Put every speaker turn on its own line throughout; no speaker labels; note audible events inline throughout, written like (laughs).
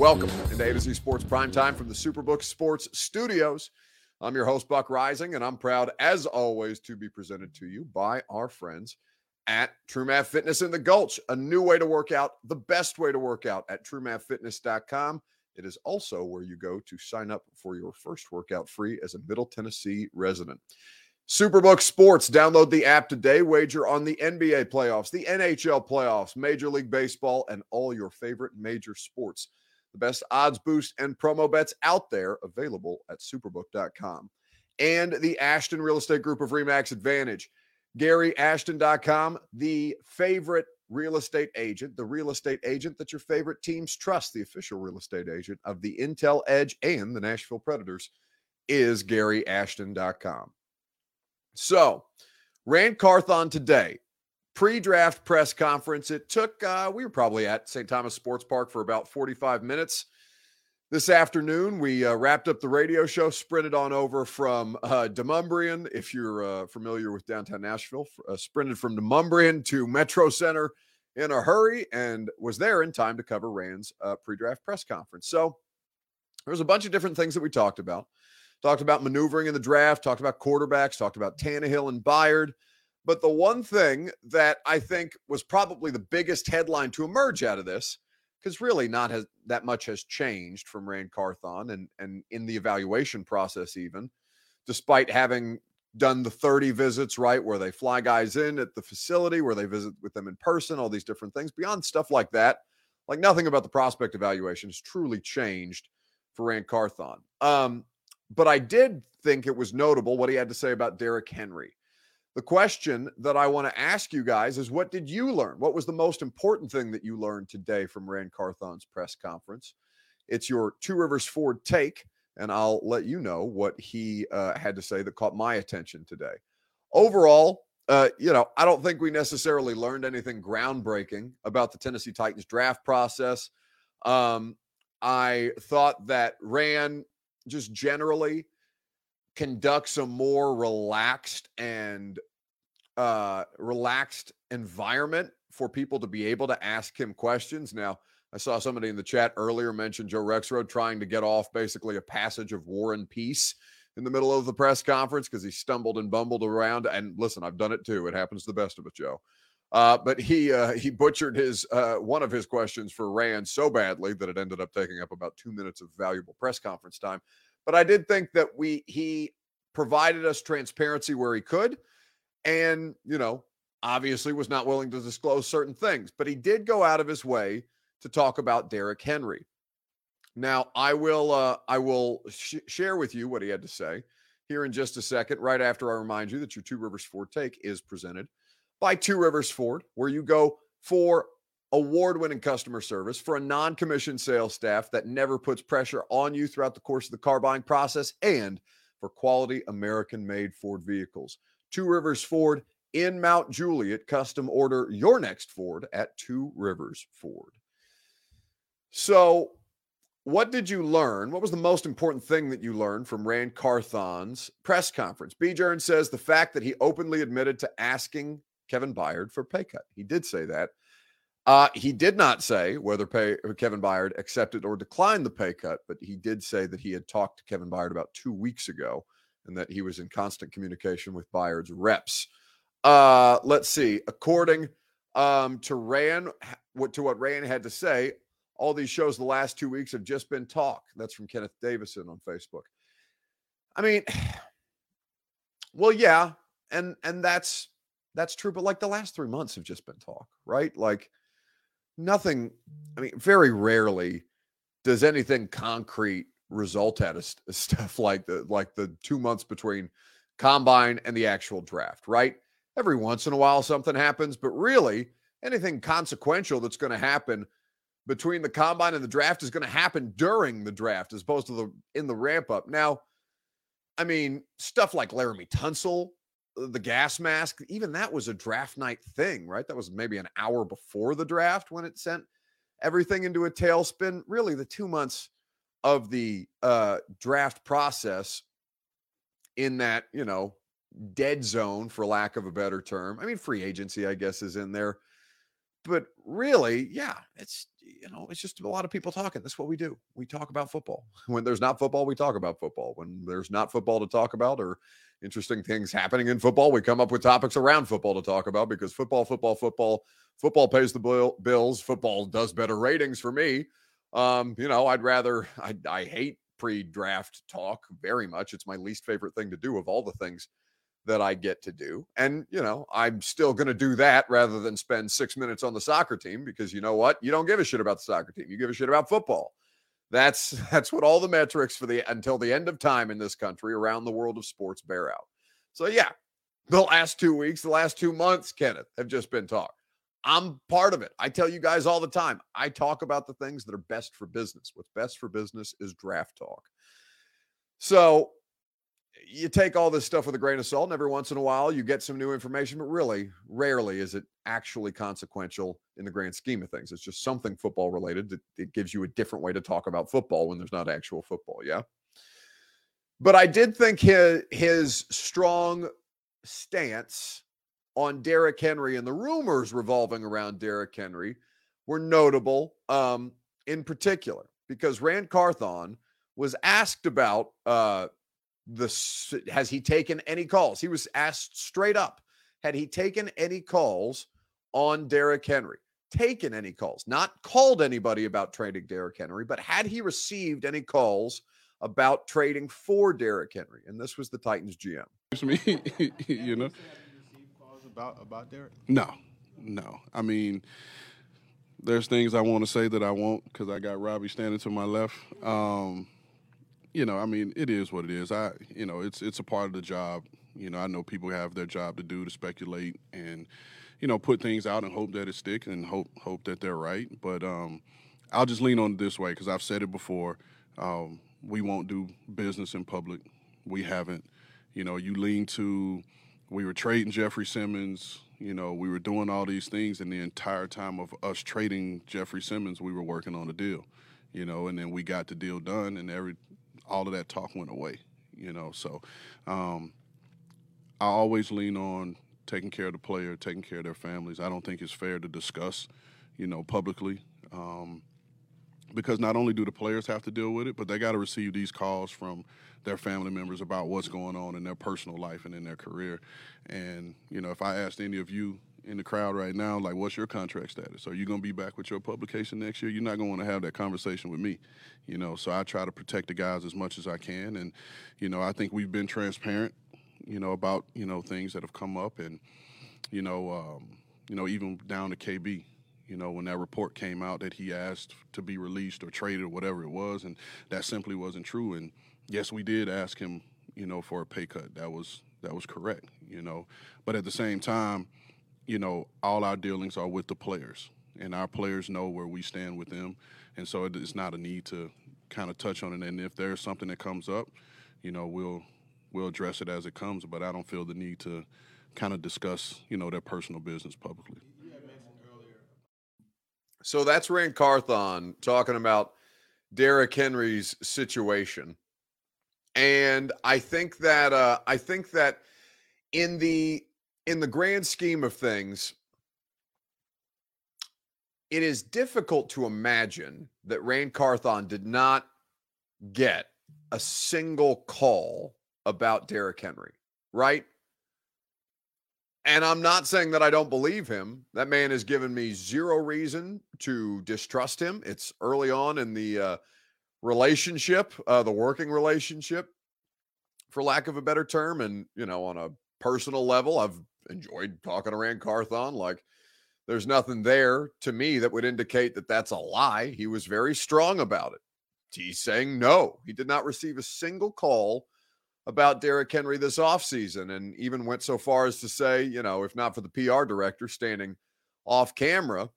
Welcome into A to Z Sports Prime Time from the Superbook Sports Studios. I'm your host, Buck Reising, and I'm proud, as always, to be presented to you by our friends at TrueMath Fitness in the Gulch. A new way to work out, the best way to work out at TrueMathFitness.com. It is also where you go to sign up for your first workout free as a Middle Tennessee resident. Superbook Sports, download the app today. Wager on the NBA playoffs, the NHL playoffs, Major League Baseball, and all your favorite major sports. The best odds boost and promo bets out there available at superbook.com. And the Ashton Real Estate Group of Remax Advantage. GaryAshton.com, the favorite real estate agent, the real estate agent that your favorite teams trust, the official real estate agent of the Intel Edge and the Nashville Predators is GaryAshton.com. So, Ran Carthon today, pre-draft press conference. It took uh, we were probably at St. Thomas Sports Park for about 45 minutes. This afternoon, we uh, wrapped up the radio show, sprinted on over from uh, Demonbreun, if you're uh, familiar with downtown Nashville, uh, sprinted from Demonbreun to Metro Center in a hurry and was there in time to cover Ran's uh, pre-draft press conference. So there's a bunch of different things that we talked about. Talked about maneuvering in the draft, talked about quarterbacks, talked about Tannehill and Byard. But the one thing that I think was probably the biggest headline to emerge out of this – because really not has that much has changed from Ran Carthon and and in the evaluation process even, despite having done the 30 visits right where they fly guys in at the facility where they visit with them in person all these different things beyond stuff like that like nothing about the prospect evaluation has truly changed for Ran Carthon um but I did think it was notable what he had to say about Derrick Henry the question that I want to ask you guys is what did you learn? What was the most important thing that you learned today from Ran Carthon's press conference? It's your Two Rivers Ford take, and I'll let you know what he uh, had to say that caught my attention today. Overall, uh, you know, I don't think we necessarily learned anything groundbreaking about the Tennessee Titans draft process. Um, I thought that Ran just generally conducts a more relaxed and uh, relaxed environment for people to be able to ask him questions. Now, I saw somebody in the chat earlier mention Joe Rexrode trying to get off basically a passage of War and Peace in the middle of the press conference because he stumbled and bumbled around. And listen, I've done it too. It happens to the best of us, Joe. Uh, but he uh, he butchered his uh, one of his questions for Ran so badly that it ended up taking up about two minutes of valuable press conference time. But I did think that we he provided us transparency where he could, and you know, obviously was not willing to disclose certain things. But he did go out of his way to talk about Derrick Henry. Now, I will uh, I will sh- share with you what he had to say here in just a second. Right after I remind you that your Two Rivers Ford take is presented by Two Rivers Ford, where you go for award winning customer service for a non commissioned sales staff that never puts pressure on you throughout the course of the car buying process and for quality American made Ford vehicles. Two Rivers Ford in Mount Juliet. Custom order your next Ford at Two Rivers Ford. So, what did you learn? What was the most important thing that you learned from Ran Carthon's press conference? B. Jern says the fact that he openly admitted to asking Kevin Byard for pay cut. He did say that. Uh, he did not say whether pay, uh, Kevin Byard accepted or declined the pay cut, but he did say that he had talked to Kevin Byard about two weeks ago and that he was in constant communication with Byard's reps. Uh, let's see. According um, to Ran, what to what Ran had to say, all these shows the last two weeks have just been talk. That's from Kenneth Davison on Facebook. I mean, (sighs) well, yeah, and and that's that's true, but like the last three months have just been talk, right? Like nothing, I mean, very rarely does anything concrete result out of (laughs) stuff like the like the two months between combine and the actual draft, right? every once in a while something happens, but really anything consequential that's going to happen between the combine and the draft is going to happen during the draft as opposed to the in the ramp up. Now, I mean, stuff like Laremy Tunsil, the gas mask, even that was a draft night thing, right? That was maybe an hour before the draft when it sent everything into a tailspin. Really, the two months of the uh, draft process in that, you know, dead zone, for lack of a better term. I mean, free agency, I guess, is in there. But really, yeah, it's you know, it's just a lot of people talking. That's what we do. We talk about football. (laughs) When there's not football, we talk about football. When there's not football to talk about or interesting things happening in football, we come up with topics around football to talk about because football, football, football, football pays the bill, bills. Football does better ratings for me. Um, you know, I'd rather I, I hate pre-draft talk very much. It's my least favorite thing to do of all the things that I get to do. And, you know, I'm still going to do that rather than spend six minutes on the soccer team because you know what? You don't give a shit about the soccer team. You give a shit about football. That's (laughs) that's what all the metrics for the until the end of time in this country around the world of sports bear out. So yeah, the last two weeks, the last two months, Kenneth, have just been talk. I'm part of it. I tell you guys all the time. I talk about the things that are best for business. What's best for business is draft talk. So you take all this stuff with a grain of salt, and every once in a while you get some new information, but really, rarely is it actually consequential in the grand scheme of things. It's just something football related that it gives you a different way to talk about football when there's not actual football. Yeah. But I did think his his strong stance on Derrick Henry and the rumors revolving around Derrick Henry were notable um, in particular because Ran Carthon was asked about uh, the has he taken any calls? He was asked straight up, had he taken any calls on Derrick Henry? Taken any calls? Not called anybody about trading Derrick Henry, but had he received any calls about trading for Derrick Henry? And this was the Titans GM.
Me, (laughs) you know, about about Derrick? No, no. I mean, there's things I want to say that I won't because I got Robbie standing to my left. Um, you know, I mean, it is what it is. I, you know, it's it's a part of the job. You know, I know people have their job to do to speculate and, you know, put things out and hope that it sticks and hope hope that they're right. But um, I'll just lean on this way because I've said it before. Um, we won't do business in public. We haven't. You know, you lean to we were trading Jeffrey Simmons. You know, we were doing all these things, and the entire time of us trading Jeffrey Simmons, we were working on a deal. You know, and then we got the deal done, and every all of that talk went away. You know, so um, I always lean on taking care of the player, taking care of their families. I don't think it's fair to discuss, you know, publicly. Um, because not only do the players have to deal with it, but they got to receive these calls from their family members about what's going on in their personal life and in their career. And you know, if I asked any of you in the crowd right now, like, what's your contract status? Are you going to be back with your publication next year? You're not going to want to have that conversation with me, you know. So I try to protect the guys as much as I can, and you know, I think we've been transparent, you know, about you know things that have come up, and you know, um, you know, even down to KB. You know, when that report came out that he asked to be released or traded or whatever it was, and that simply wasn't true. And yes, we did ask him, you know, for a pay cut. That was that was correct, you know. But at the same time, you know, all our dealings are with the players, and our players know where we stand with them, and so it's not a need to kind of touch on it. And if there's something that comes up, you know, we'll we'll address it as it comes. But I don't feel the need to kind of discuss, you know, their personal business publicly.
So that's Ran Carthon talking about Derrick Henry's situation. And I think that uh, I think that in the in the grand scheme of things, it is difficult to imagine that Ran Carthon did not get a single call about Derrick Henry, right? And I'm not saying that I don't believe him. That man has given me zero reason to distrust him. It's early on in the uh, relationship, uh, the working relationship, for lack of a better term. And, you know, on a personal level, I've enjoyed talking to Ran Carthon. Like, there's nothing there to me that would indicate that that's a lie. He was very strong about it. He's saying no. He did not receive a single call about Derrick Henry this offseason and even went so far as to say, you know, if not for the PR director standing off camera,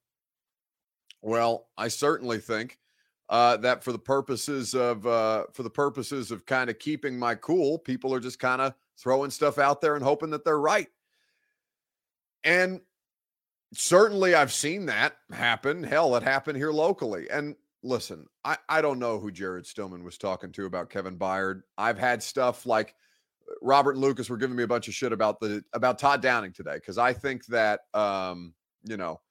well, I certainly think uh, that for the purposes of uh, for the purposes of kind of keeping my cool, people are just kind of throwing stuff out there and hoping that they're right. And certainly I've seen that happen. Hell, it happened here locally. And listen, I, I don't know who Jared Stillman was talking to about Kevin Byard. I've had stuff like uh, Robert and Lucas were giving me a bunch of shit about the about Todd Downing today because I think that um, you know,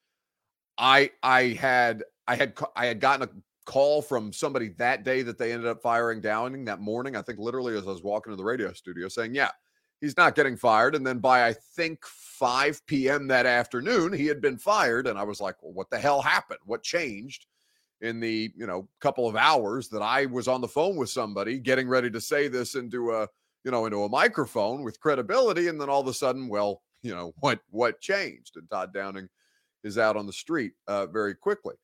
I I had I had I had gotten a call from somebody that day that they ended up firing Downing that morning. I think literally as I was walking to the radio studio saying, yeah, he's not getting fired. And then by I think 5 p.m. that afternoon, he had been fired. And I was like, well, what the hell happened? What changed in the, you know, couple of hours that I was on the phone with somebody getting ready to say this into a, you know, into a microphone with credibility. And then all of a sudden, well, you know, what what changed? And Todd Downing is out on the street uh, very quickly.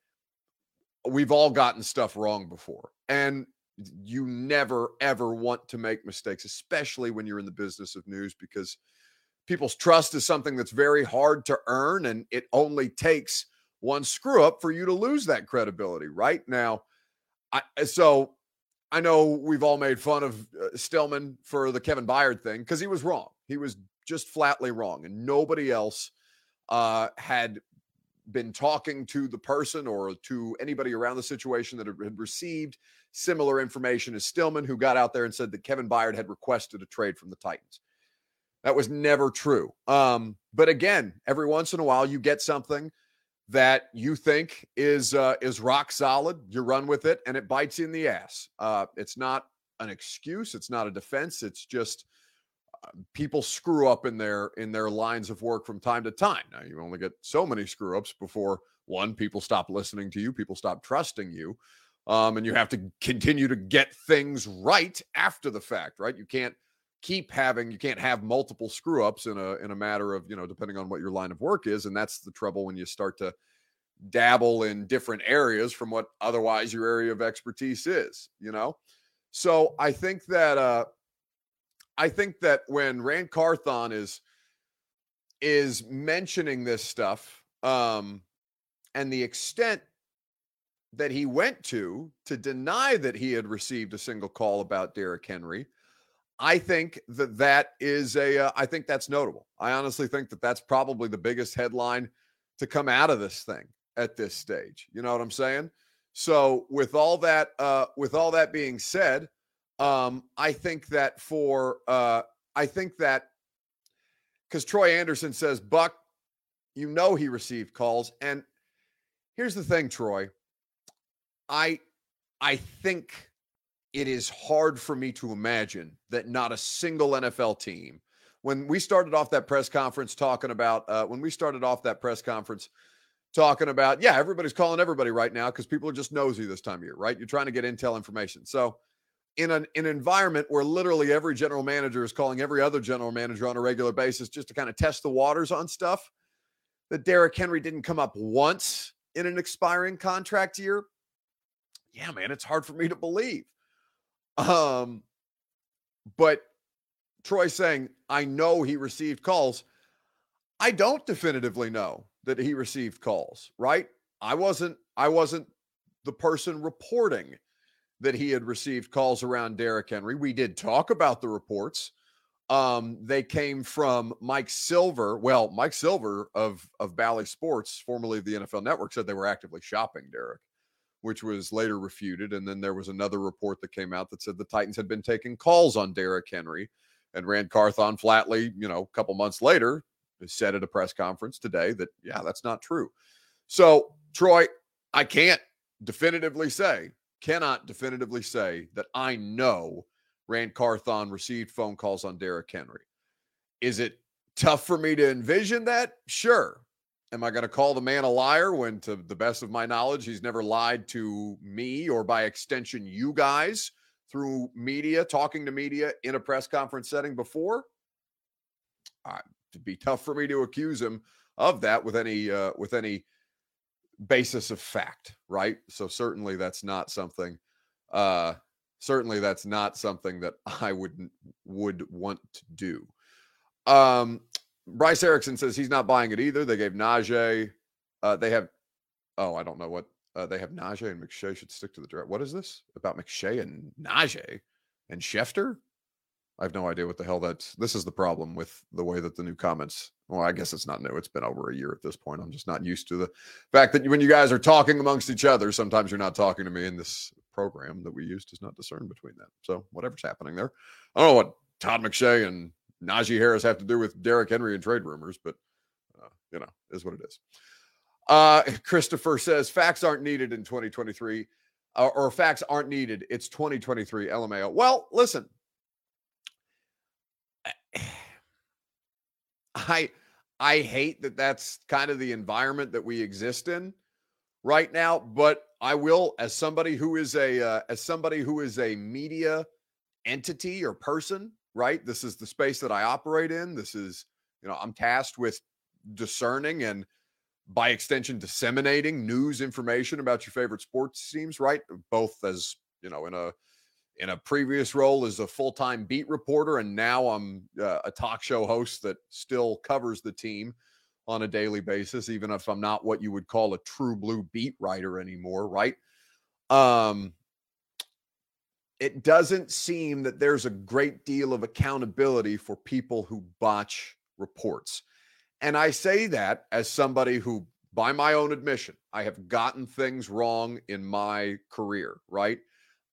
We've all gotten stuff wrong before. And you never ever want to make mistakes, especially when you're in the business of news, because people's trust is something that's very hard to earn, and it only takes one screw up for you to lose that credibility. Right now, I so I know we've all made fun of uh, Stillman for the Kevin Byard thing because he was wrong. He was just flatly wrong, and nobody else uh, had been talking to the person or to anybody around the situation that had received similar information as Stillman, who got out there and said that Kevin Byard had requested a trade from the Titans. That was never true. Um, but again, every once in a while, you get something that you think is uh, is rock solid. You run with it, and it bites you in the ass. Uh, it's not an excuse. It's not a defense. It's just people screw up in their in their lines of work from time to time. Now you only get so many screw ups before one people stop listening to you, people stop trusting you. Um, and you have to continue to get things right after the fact, right? You can't keep having you can't have multiple screw ups in a in a matter of you know depending on what your line of work is and that's the trouble when you start to dabble in different areas from what otherwise your area of expertise is you know so i think that uh i think that when Ran Carthon is is mentioning this stuff um and the extent that he went to to deny that he had received a single call about Derrick Henry. I think that that is a. Uh, I think that's notable. I honestly think that that's probably the biggest headline to come out of this thing at this stage. You know what I'm saying? So with all that, uh, with all that being said, um, I think that for, uh, I think that because Troy Anderson says Buck, you know he received calls, and here's the thing, Troy. I I think it is hard for me to imagine that not a single NFL team when we started off that press conference talking about uh, when we started off that press conference talking about yeah everybody's calling everybody right now because people are just nosy this time of year right? You're trying to get intel information. So in an, an environment where literally every general manager is calling every other general manager on a regular basis just to kind of test the waters on stuff that Derrick Henry didn't come up once in an expiring contract year yeah, man, it's hard for me to believe. Um, but Troy saying, I know he received calls. I don't definitively know that he received calls, right? I wasn't, I wasn't the person reporting that he had received calls around Derrick Henry. We did talk about the reports. Um, they came from Mike Silver. Well, Mike Silver of of Bally Sports, formerly of the NFL Network, said they were actively shopping Derrick which was later refuted. And then there was another report that came out that said the Titans had been taking calls on Derrick Henry. And Ran Carthon flatly, you know, a couple months later, said at a press conference today that, yeah, that's not true. So, Troy, I can't definitively say, cannot definitively say that I know Ran Carthon received phone calls on Derrick Henry. Is it tough for me to envision that? Sure. Am I going to call the man a liar when, to the best of my knowledge, he's never lied to me or by extension, you guys through media, talking to media in a press conference setting before? Uh, it'd be tough for me to accuse him of that with any uh, with any basis of fact, right? So certainly that's not something uh, certainly that's not something that (laughs) I would would want to do. Um, Bryce Erickson says he's not buying it either. They gave Najee. Uh, they have. Oh, I don't know what uh, they have. Najee and McShay should stick to the draft. What is this about McShay and Najee and Schefter? I have no idea what the hell that's. This is the problem with the way that the new comments. Well, I guess it's not new. It's been over a year at this point. I'm just not used to the fact that when you guys are talking amongst each other, sometimes you're not talking to me. And this program that we use does not discern between that. So whatever's happening there, I don't know what Todd McShay and Najee Harris have to do with Derrick Henry and trade rumors, but uh, you know, is what it is. Uh, Christopher says facts aren't needed in 2023, uh, or facts aren't needed. It's 2023. LMAO. Well, listen, (sighs) I I hate that that's kind of the environment that we exist in right now. But I will, as somebody who is a uh, as somebody who is a media entity or person, right? This is the space that I operate in. This is, you know, I'm tasked with discerning and by extension disseminating news information about your favorite sports teams, right? Both as, you know, in a in a previous role as a full-time beat reporter and now I'm uh, a talk show host that still covers the team on a daily basis even if I'm not what you would call a true blue beat writer anymore, right? Um it doesn't seem that there's a great deal of accountability for people who botch reports. And I say that as somebody who, by my own admission, I have gotten things wrong in my career, right?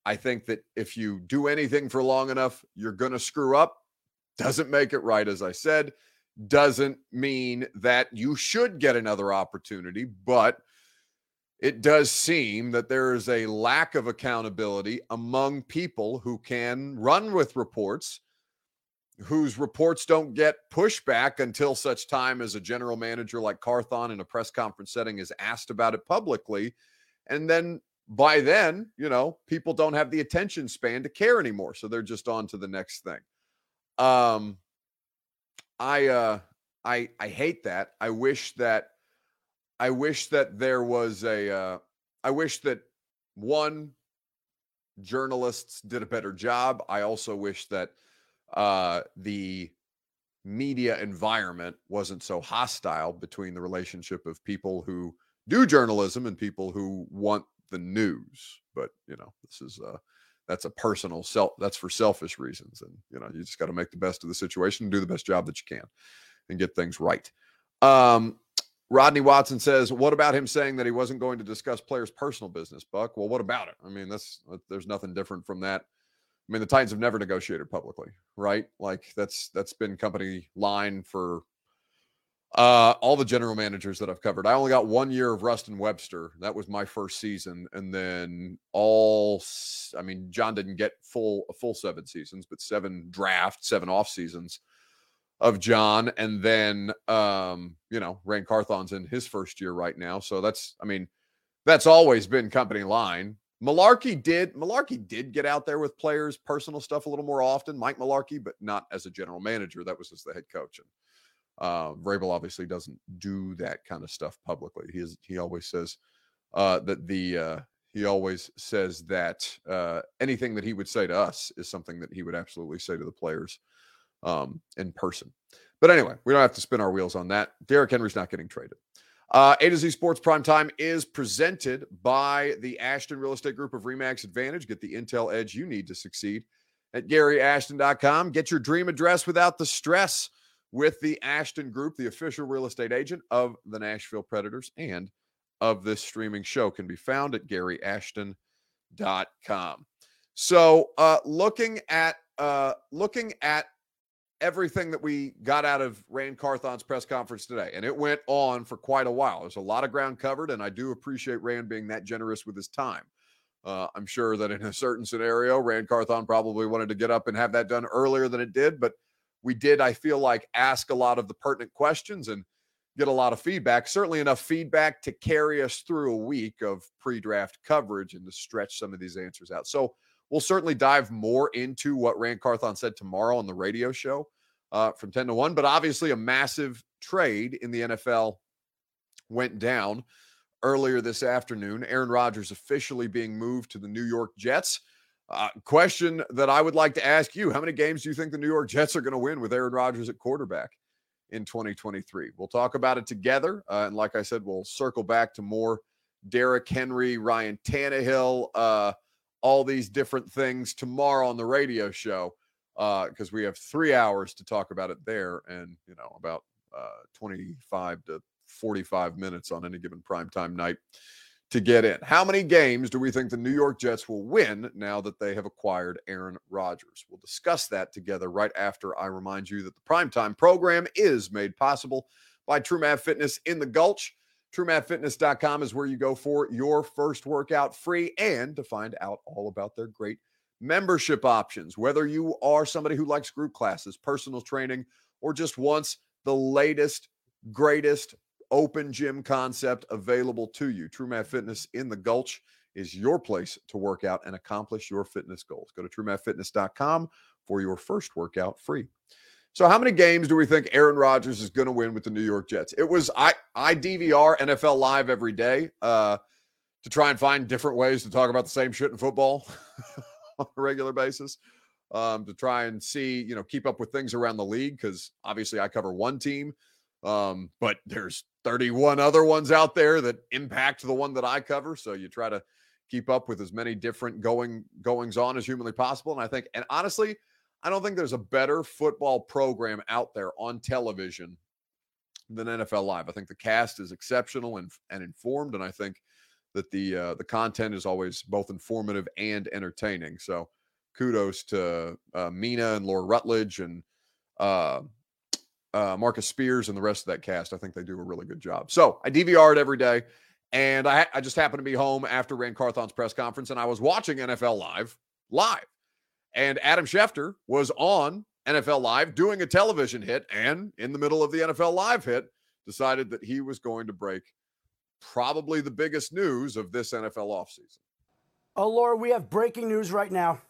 I think that if you do anything for long enough, you're going to screw up. Doesn't make it right, as I said. Doesn't mean that you should get another opportunity, but it does seem that there is a lack of accountability among people who can run with reports, whose reports don't get pushback until such time as a general manager like Carthon in a press conference setting is asked about it publicly. And then by then, you know, people don't have the attention span to care anymore. So they're just on to the next thing. Um I uh I I hate that. I wish that I wish that there was a. Uh, I wish that one journalists did a better job. I also wish that uh, the media environment wasn't so hostile between the relationship of people who do journalism and people who want the news. But you know, this is uh, that's a personal self. That's for selfish reasons, and you know, you just got to make the best of the situation and do the best job that you can, and get things right. Um, Rodney Watson says, "What about him saying that he wasn't going to discuss players' personal business, Buck? Well, what about it? I mean, that's uh, there's nothing different from that. I mean, the Titans have never negotiated publicly, right? Like that's that's been company line for uh, all the general managers that I've covered. I only got one year of Ruston Webster. That was my first season, and then all. I mean, Jon didn't get full a full seven seasons, but seven draft, seven off seasons." of Jon, and then um, you know, Ran Carthon's in his first year right now. So that's, I mean, that's always been company line. Mularkey did Mularkey did get out there with players' personal stuff a little more often, Mike Mularkey, but not as a general manager. That was as the head coach. And uh, Vrabel obviously doesn't do that kind of stuff publicly. He is he always says uh, that the uh, he always says that uh, anything that he would say to us is something that he would absolutely say to the players um, in person. But anyway, we don't have to spin our wheels on that. Derrick Henry's not getting traded. Uh, A to Z Sports Prime Time is presented by the Ashton Real Estate Group of Remax Advantage. Get the intel edge you need to succeed at GaryAshton.com. Get your dream address without the stress with the Ashton Group, the official real estate agent of the Nashville Predators and of this streaming show, can be found at GaryAshton.com. So, uh, looking at uh, looking at everything that we got out of Ran Carthon's press conference today. And it went on for quite a while. There's a lot of ground covered, and I do appreciate Ran being that generous with his time. Uh, I'm sure that in a certain scenario, Ran Carthon probably wanted to get up and have that done earlier than it did, but we did, I feel like, ask a lot of the pertinent questions and get a lot of feedback. Certainly enough feedback to carry us through a week of pre draft coverage and to stretch some of these answers out. So We'll certainly dive more into what Ran Carthon said tomorrow on the radio show uh, from 10 to 1. But obviously, a massive trade in the NFL went down earlier this afternoon. Aaron Rodgers officially being moved to the New York Jets. Uh, question that I would like to ask you How many games do you think the New York Jets are going to win with Aaron Rodgers at quarterback in 2023? We'll talk about it together. Uh, and like I said, we'll circle back to more Derrick Henry, Ryan Tannehill, uh, all these different things tomorrow on the radio show because uh, we have three hours to talk about it there and, you know, about uh, 25 to 45 minutes on any given primetime night to get in. How many games do we think the New York Jets will win now that they have acquired Aaron Rodgers? We'll discuss that together right after I remind you that the primetime program is made possible by TrueMath Fitness in the Gulch. TrueMathFitness.com is where you go for your first workout free and to find out all about their great membership options. Whether you are somebody who likes group classes, personal training, or just wants the latest, greatest open gym concept available to you. TrueMath Fitness in the Gulch is your place to work out and accomplish your fitness goals. Go to truemathfitness.com for your first workout free. So, how many games do we think Aaron Rodgers is going to win with the New York Jets? It was I I DVR NFL Live every day uh, to try and find different ways to talk about the same shit in football (laughs) on a regular basis. Um, to try and see, you know, keep up with things around the league because obviously I cover one team, um, but there's 31 other ones out there that impact the one that I cover. So you try to keep up with as many different going goings on as humanly possible. And I think, and honestly, I don't think there's a better football program out there on television than NFL Live. I think the cast is exceptional and, and informed, and I think that the uh, the content is always both informative and entertaining. So kudos to uh, Mina and Laura Rutledge and uh, uh, Marcus Spears and the rest of that cast. I think they do a really good job. So I DVR it every day. And I, I just happened to be home after Ran Carthon's press conference and I was watching NFL Live, live. And Adam Schefter was on NFL Live doing a television hit. And in the middle of the NFL Live hit, decided that he was going to break probably the biggest news of this NFL offseason.
Oh, Laura, we have breaking news right now.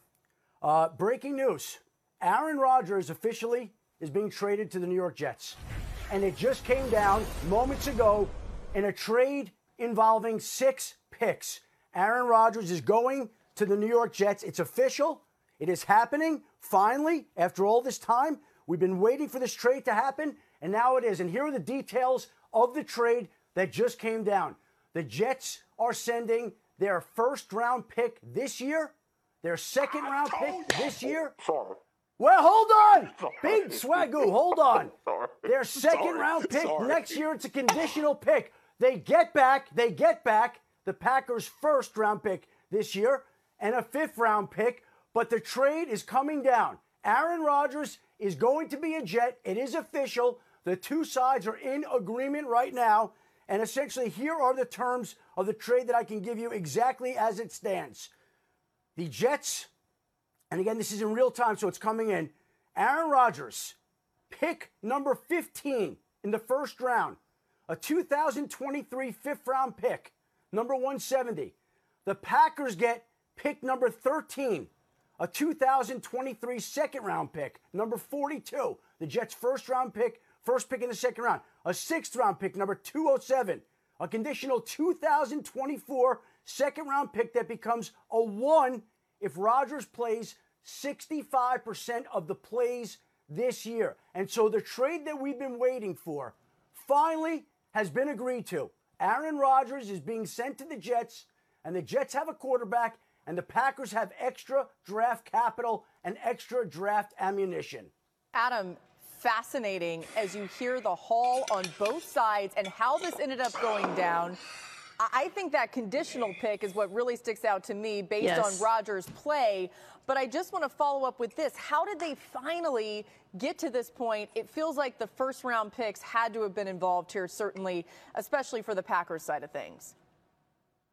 Uh, breaking news Aaron Rodgers officially is being traded to the New York Jets. And it just came down moments ago in a trade involving six picks. Aaron Rodgers is going to the New York Jets. It's official. It is happening finally after all this time. We've been waiting for this trade to happen, and now it is. And here are the details of the trade that just came down. The Jets are sending their first round pick this year, their second round pick this year,
Sorry.
Well, hold on. (laughs) Big Swagu, hold on. (laughs) Their second
Sorry.
round pick
Sorry.
next year, it's a conditional pick. They get back, they get back the Packers' first round pick this year and a fifth round pick, but the trade is coming down. Aaron Rodgers is going to be a Jet. It is official. The two sides are in agreement right now. And essentially, here are the terms of the trade that I can give you exactly as it stands. The Jets and again, this is in real time, so it's coming in. Aaron Rodgers, pick number 15 in the first round, a 2023 fifth round pick, number 170. The Packers get pick number 13, a 2023 second round pick, number 42. The Jets' first round pick, first pick in the second round, a sixth round pick, number 207, a conditional 2024 second round pick that becomes a one if Rodgers plays 65% of the plays this year. And so the trade that we've been waiting for finally has been agreed to. Aaron Rodgers is being sent to the Jets, and the Jets have a quarterback, and the Packers have extra draft capital and extra draft ammunition.
Adam, fascinating as you hear the haul on both sides and how this ended up going down. I I think that conditional pick is what really sticks out to me based
Yes.
on Rodgers' play. But I just want to follow up with this. How did they finally get to this point? It feels like the first round picks had to have been involved here, certainly, especially for the Packers side of things.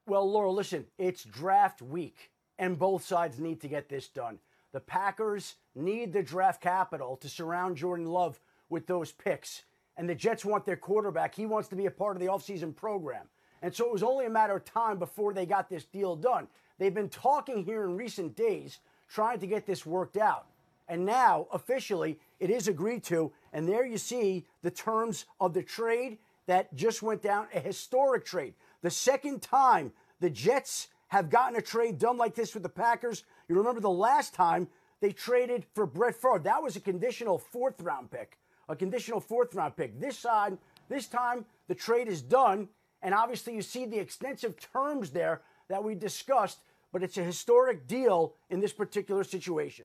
Well, Laura, listen, it's draft week, and both sides need to get this done. The Packers need the draft capital to surround Jordan Love with those picks. And the Jets want their quarterback. He wants to be a part of the offseason program. And so it was only a matter of time before they got this deal done. They've been talking here in recent days, trying to get this worked out. And now, officially, it is agreed to. And there you see the terms of the trade that just went down a historic trade. The second time the Jets have gotten a trade done like this with the Packers. You remember the last time they traded for Brett Favre. That was a conditional fourth round pick. A conditional fourth round pick. This side, this time the trade is done. And obviously you see the extensive terms there that we discussed, but it's a historic deal in this particular situation.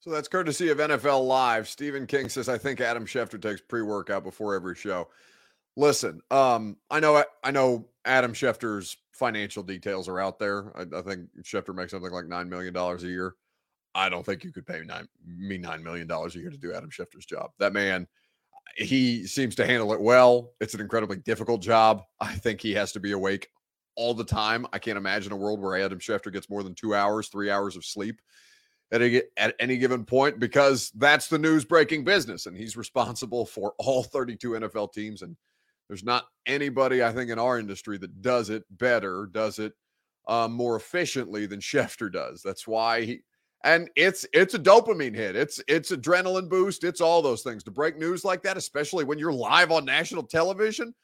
So that's courtesy of NFL Live. Stephen King says, I think Adam Schefter takes pre-workout before every show. Listen, um, I know I know Adam Schefter's financial details are out there. I, I think Schefter makes something like nine million dollars a year. I don't think you could pay nine, me nine million dollars a year to do Adam Schefter's job. That man, he seems to handle it well. It's an incredibly difficult job. I think he has to be awake all the time. I can't imagine a world where Adam Schefter gets more than two hours, three hours of sleep at, a, at any given point because that's the news breaking business. And he's responsible for (laughs) all 32 NFL teams. And there's not anybody, I think, in our industry that does it better, does it uh, more efficiently than Schefter does. That's why he, and it's it's a dopamine hit. It's it's adrenaline boost. It's all those things to break news like that, especially when you're live on national television.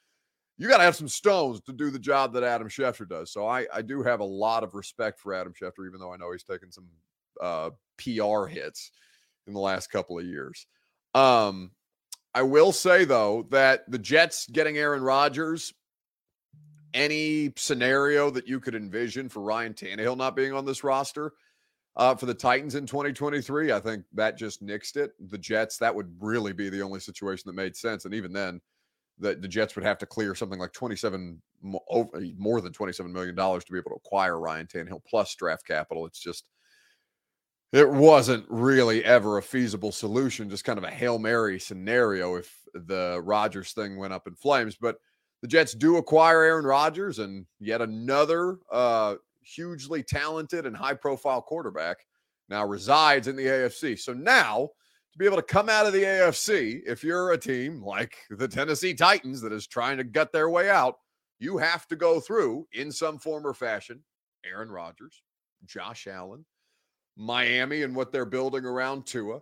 You got to have some stones to do the job that Adam Schefter does. So I I do have a lot of respect for Adam Schefter, even though I know he's taken some uh, PR hits in the last couple of years. Um, I will say though that the Jets getting Aaron Rodgers, any scenario that you could envision for Ryan Tannehill not being on this roster uh, for the Titans in 2023, I think that just nixed it. The Jets, that would really be the only situation that made sense, and even then, the, the Jets would have to clear something like 27 more than 27 million dollars to be able to acquire Ryan Tannehill plus draft capital. It's just it wasn't really ever a feasible solution, just kind of a Hail Mary scenario if the Rodgers thing went up in flames. But the Jets do acquire Aaron Rodgers and yet another uh, hugely talented and high profile quarterback now resides in the AFC. So now to be able to come out of the AFC, if you're a team like the Tennessee Titans that is trying to gut their way out, you have to go through in some form or fashion Aaron Rodgers, Josh Allen, Miami and what they're building around Tua.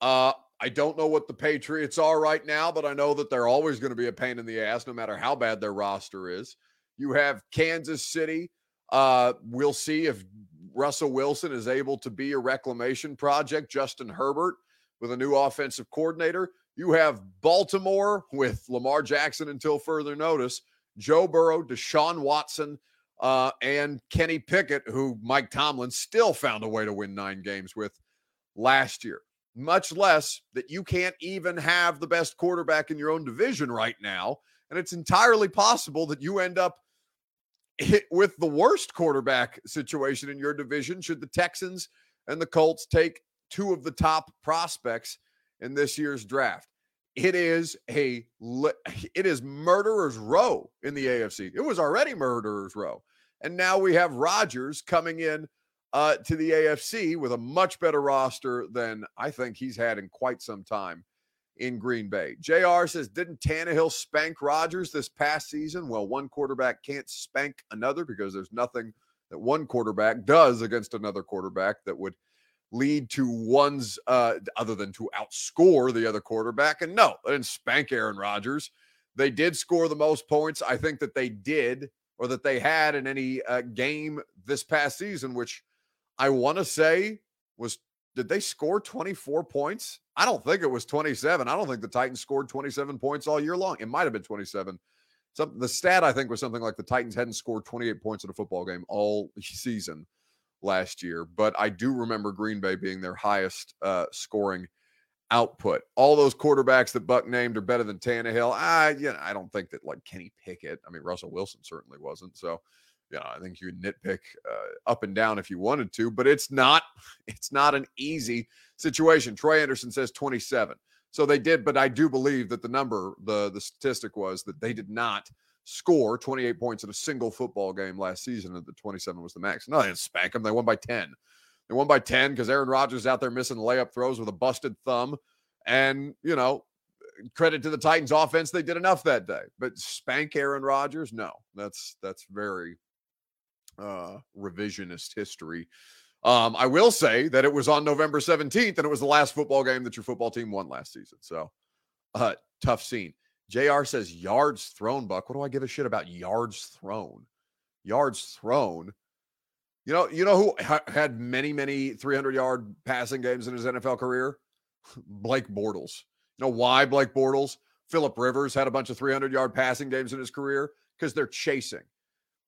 Uh, I don't know what the Patriots are right now, but I know that they're always going to be a pain in the ass no matter how bad their roster is. You have Kansas City. Uh, we'll see if Russell Wilson is able to be a reclamation project. Justin Herbert with a new offensive coordinator. You have Baltimore with Lamar Jackson until further notice. Joe Burrow, Deshaun Watson, uh, and Kenny Pickett, who Mike Tomlin still found a way to win nine games with last year. Much less that you can't even have the best quarterback in your own division right now. And it's entirely possible that you end up with the worst quarterback situation in your division should the Texans and the Colts take two of the top prospects in this year's draft. It is a it is murderer's row in the AFC. It was already murderer's row. And now we have Rodgers coming in uh, to the AFC with a much better roster than I think he's had in quite some time in Green Bay. JR says, Didn't Tannehill spank Rodgers this past season? Well, one quarterback can't spank another because there's nothing that one quarterback does against another quarterback that would lead to one's uh, other than to outscore the other quarterback. And no, they didn't spank Aaron Rodgers. They did score the most points. I think that they did or that they had in any uh, game this past season, which I want to say was did they score 24 points? I don't think it was 27. I don't think the Titans scored 27 points all year long. It might have been 27. Some the stat I think was something like the Titans hadn't scored 28 points in a football game all season last year, but I do remember Green Bay being their highest uh, scoring output. All those quarterbacks that Buck named are better than Tannehill. I, you know, I don't think that like Kenny Pickett. I mean, Russell Wilson certainly wasn't. So, you know, I think you nitpick uh, up and down if you wanted to, but it's not. (laughs) It's not an easy situation. Troy Anderson says 27. So they did, but I do believe that the number, the the statistic was that they did not score 28 points in a single football game last season, and the 27 was the max. No, they didn't spank them. They won by 10. They won by 10 because Aaron Rodgers out there missing layup throws with a busted thumb. And, you know, credit to the Titans offense, they did enough that day. But spank Aaron Rodgers? No. That's that's very uh revisionist history. Um, I will say that it was on November 17th, and it was the last football game that your football team won last season. So uh tough scene. JR says yards thrown, Buck. What do I give a shit about yards thrown? yards thrown. You know, you know who ha- had many, many 300 yard passing games in his NFL career? (laughs) Blake Bortles. You know why Blake Bortles? Philip Rivers had a bunch of 300 yard passing games in his career because they're chasing.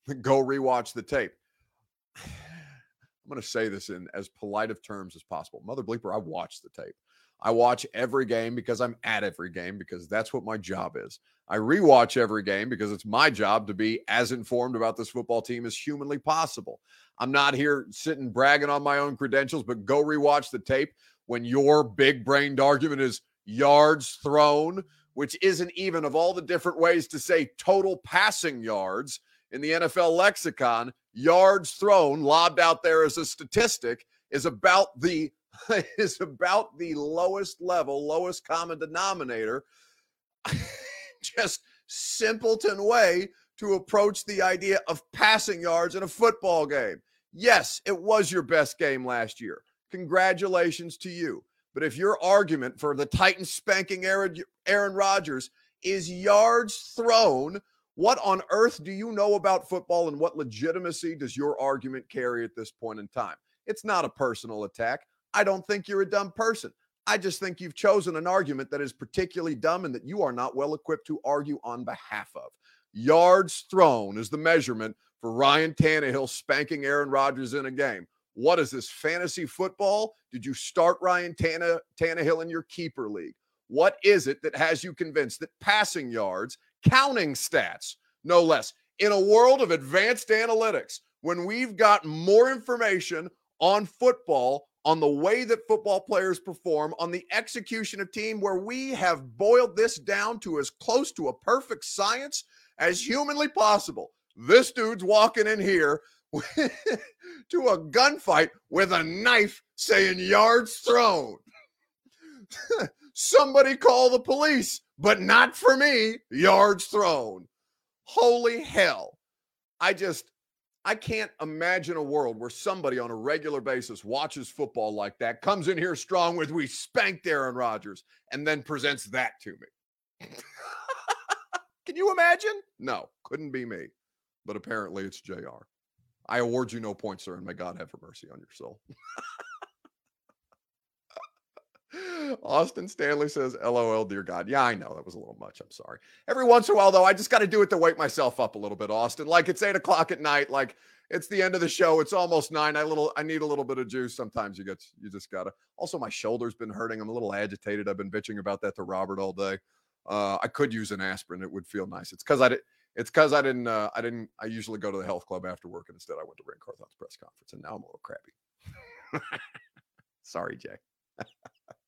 (laughs) Go rewatch the tape. (sighs) I'm going to say this in as polite of terms as possible. Mother bleeper, I watched the tape. I watch every game because I'm at every game because that's what my job is. I rewatch every game because it's my job to be as informed about this football team as humanly possible. I'm not here sitting bragging on my own credentials, but go rewatch the tape when your big brained argument is yards thrown, which isn't even of all the different ways to say total passing yards in the NFL lexicon, yards thrown, lobbed out there as a statistic, is about the (laughs) is about the lowest level, lowest common denominator, (laughs) just simpleton way to approach the idea of passing yards in a football game. Yes, it was your best game last year. Congratulations to you. But if your argument for the Titans spanking Aaron, Aaron Rodgers is yards thrown, what on earth do you know about football and what legitimacy does your argument carry at this point in time? It's not a personal attack. I don't think you're a dumb person. I just think you've chosen an argument that is particularly dumb and that you are not well equipped to argue on behalf of. Yards thrown is the measurement for Ryan Tannehill spanking Aaron Rodgers in a game. What is this fantasy football? Did you start Ryan Tanne- Tannehill in your keeper league? What is it that has you convinced that passing yards, counting stats, no less, in a world of advanced analytics, when we've got more information on football on the way that football players perform, on the execution of team, where we have boiled this down to as close to a perfect science as humanly possible. This dude's walking in here (laughs) to a gunfight with a knife saying yards thrown. (laughs) Somebody call the police, but not for me. Yards thrown. Holy hell. I just, I can't imagine a world where somebody on a regular basis watches football like that, comes in here strong with we spanked Aaron Rodgers, and then presents that to me. (laughs) Can you imagine? No, couldn't be me. But apparently it's JR. I award you no points, sir, and may God have mercy on your soul. (laughs) Austin Stanley says, LOL, dear God. Yeah, I know that was a little much. I'm sorry. Every once in a while, though, I just got to do it to wake myself up a little bit, Austin. Like it's eight o'clock at night. Like it's the end of the show. It's almost nine. I little I need a little bit of juice. Sometimes you get you just gotta. Also, my shoulder's been hurting. I'm a little agitated. I've been bitching about that to Robert all day. Uh, I could use an aspirin. It would feel nice. It's because I did. It's because I didn't. Uh, I didn't. I usually go to the health club after work, and instead I went to Ran Carthon's press conference, and now I'm a little crappy. (laughs) Sorry, Jay. (laughs)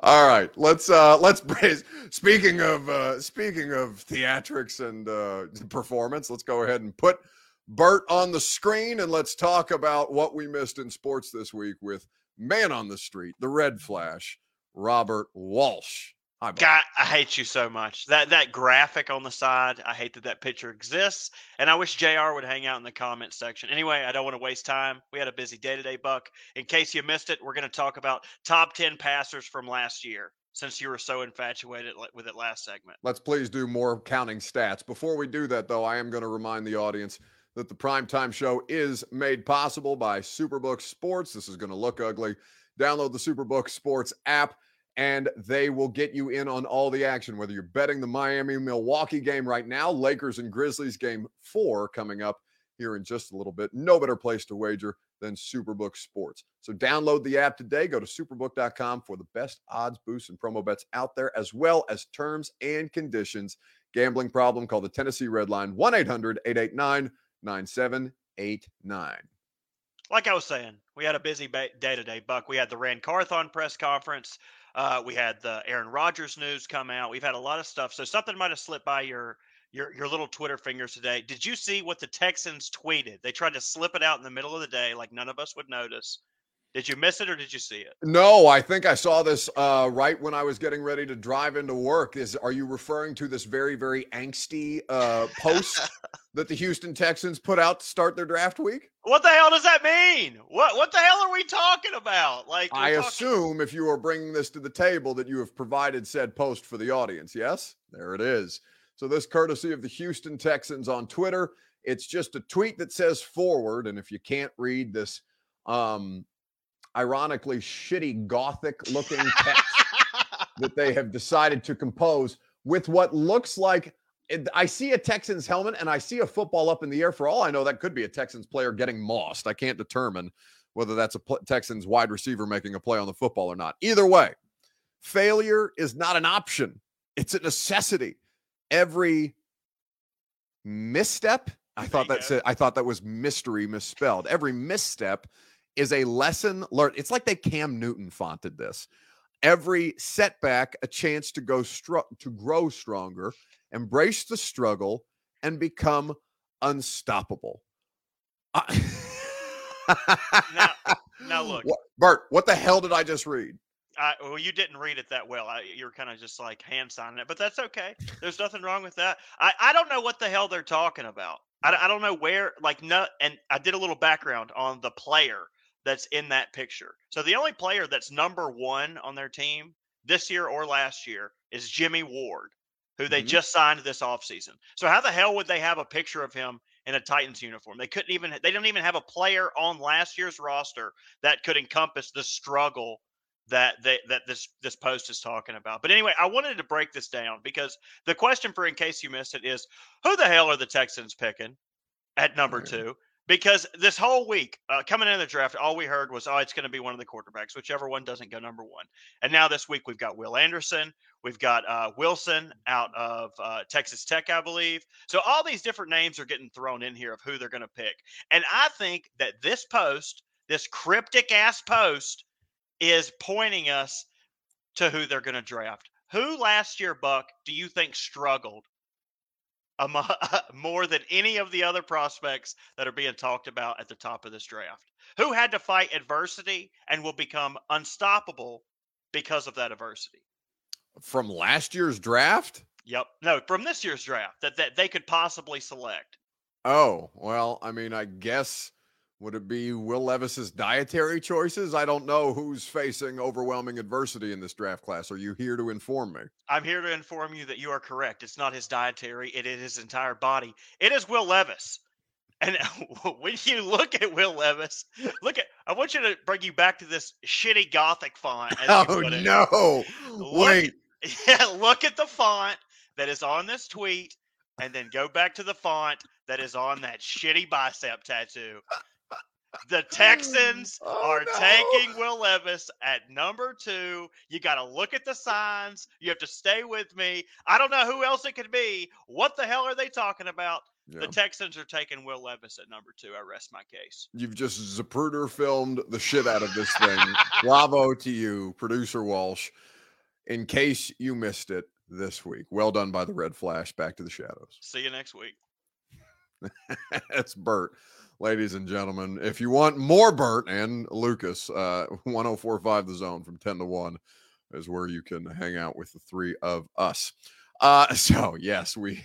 All right, let's uh let's praise. Speaking of uh speaking of theatrics and uh performance, let's go ahead and put Bert on the screen and let's talk about what we missed in sports this week with man on the street, the red flash, Robert Walsh.
Hi, God, I hate you so much. That that graphic on the side, I hate that that picture exists, and I wish Jr. would hang out in the comment section. Anyway, I don't want to waste time. We had a busy day today, Buck. In case you missed it, we're going to talk about top ten passers from last year. Since you were so infatuated with it last segment,
let's please do more counting stats. Before we do that, though, I am going to remind the audience that the primetime show is made possible by Superbook Sports. This is going to look ugly. Download the Superbook Sports app and they will get you in on all the action, whether you're betting the Miami Milwaukee game right now, Lakers and Grizzlies game four coming up here in just a little bit. No better place to wager than Superbook Sports. So download the app today. Go to superbook.com for the best odds, boosts, and promo bets out there, as well as terms and conditions. Gambling problem, call the Tennessee Red Line 1 800 889 9789
like I was saying, we had a busy day today, Buck. We had the Ran Carthon press conference. Uh, we had the Aaron Rodgers news come out. We've had a lot of stuff. So something might have slipped by your your your little Twitter fingers today. Did you see what the Texans tweeted? They tried to slip it out in the middle of the day, like none of us would notice. Did you miss it or did you see it?
No, I think I saw this uh, right when I was getting ready to drive into work. Is are you referring to this very very angsty uh, post (laughs) that the Houston Texans put out to start their draft week?
What the hell does that mean? What what the hell are we talking about? Like
I talking- assume if you are bringing this to the table that you have provided said post for the audience. Yes, there it is. So this courtesy of the Houston Texans on Twitter It's just a tweet that says forward. And if you can't read this um ironically shitty gothic looking (laughs) text that they have decided to compose with what looks like I see a Texans helmet and I see a football up in the air. For all I know, that could be a Texans player getting mossed. I can't determine whether that's a Texans wide receiver making a play on the football or not. Either way, failure is not an option, it's a necessity. Every misstep, I thought that said, I thought that was mystery misspelled. Every misstep is a lesson learned. It's like they Cam Newton fonted this. Every setback, a chance to go str- to grow stronger, embrace the struggle, and become unstoppable.
Uh- now, now, (laughs) look,
what, Bert. What the hell did I just read?
I, well, you didn't read it that well. I, you're kind of just like hand signing it, but that's okay. There's nothing wrong with that. I, I don't know what the hell they're talking about. I, I don't know where, like, no. And I did a little background on the player that's in that picture. So the only player that's number one on their team this year or last year is Jimmy Ward, who they mm-hmm. just signed this offseason. So how the hell would they have a picture of him in a Titans uniform? They couldn't even they didn't even have a player on last year's roster that could encompass the struggle that they, that this this post is talking about. But anyway, I wanted to break this down because the question for in case you missed it is who the hell are the Texans picking at number 2? Because this whole week uh, coming into the draft, all we heard was, "Oh, it's going to be one of the quarterbacks, whichever one doesn't go number one." And now this week we've got Will Anderson, we've got uh, Wilson out of uh, Texas Tech, I believe. So all these different names are getting thrown in here of who they're going to pick, and I think that this post, this cryptic ass post, is pointing us to who they're going to draft. Who last year, Buck, do you think struggled (laughs) more than any of the other prospects that are being talked about at the top of this draft. Who had to fight adversity and will become unstoppable because of that adversity?
From last year's draft?
Yep. No, from this year's draft that, that they could possibly select.
Oh, well, I mean, I guess would it be Will Levis's dietary choices? I don't know who's facing overwhelming adversity in this draft class. Are you here to inform me?
I'm here to inform you that you are correct. It's not his dietary, it is his entire body. It is Will Levis. And (laughs) when you look at Will Levis, look at I want you to bring you back to this shitty gothic font.
oh no.
Look,
Wait. (laughs)
Yeah, look at the font that is on this tweet and then go back to the font that is on that shitty bicep tattoo. The mm, Texans oh, are no. taking Will Levis at number two. You got to look at the signs. You have to stay with me. I don't know who else it could be. What the hell are they talking about? Yeah. The Texans are taking Will Levis at number two. I rest my case.
You've just Zapruder filmed the shit out of this thing. (laughs) Bravo to you, producer Walsh. In case you missed it this week, well done by the Red Flash. Back to the shadows.
See you next week. (laughs)
That's Bert ladies and gentlemen. If you want more Bert and Lucas, uh, 1045 The Zone from 10 to 1 is where you can hang out with the three of us. Uh, (laughs) so, yes, we.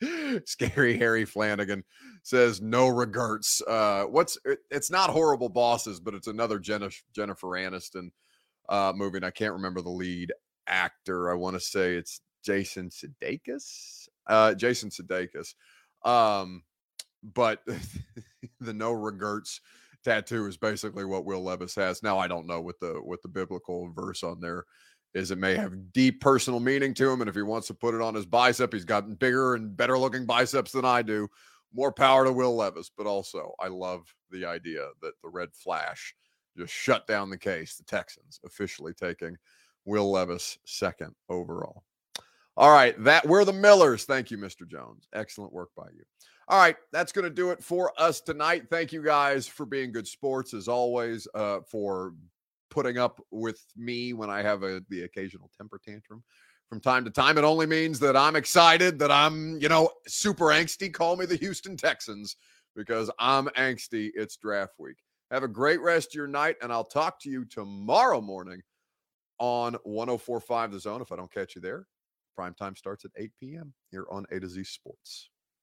(laughs) Scary Harry Flanagan says no regrets. Uh, what's it, it's not horrible bosses, but it's another Jennifer, Jennifer Aniston uh, movie. And I can't remember the lead actor. I want to say it's Jason Sudeikis. Uh, Jason Sudeikis. Um, but (laughs) the no regrets tattoo is basically what Will Levis has. Now I don't know what the what the biblical verse on there is. It may have deep personal meaning to him, and if he wants to put it on his bicep, he's got bigger and better looking biceps than I do. More power to Will Levis, but also I love the idea that the red flash just shut down the case. The Texans officially taking Will Levis second overall. All right, that we're the Millers. Thank you, Mr. Jones. Excellent work by you. All right, that's going to do it for us tonight. Thank you guys for being good sports as always, uh, for putting up with me when I have a, the occasional temper tantrum from time to time. It only means that I'm excited, that I'm, you know, super angsty. Call me the Houston Texans because I'm angsty. It's draft week. Have a great rest of your night, and I'll talk to you tomorrow morning on 1045 The Zone. If I don't catch you there, prime time starts at 8 p.m. here on A to Z Sports.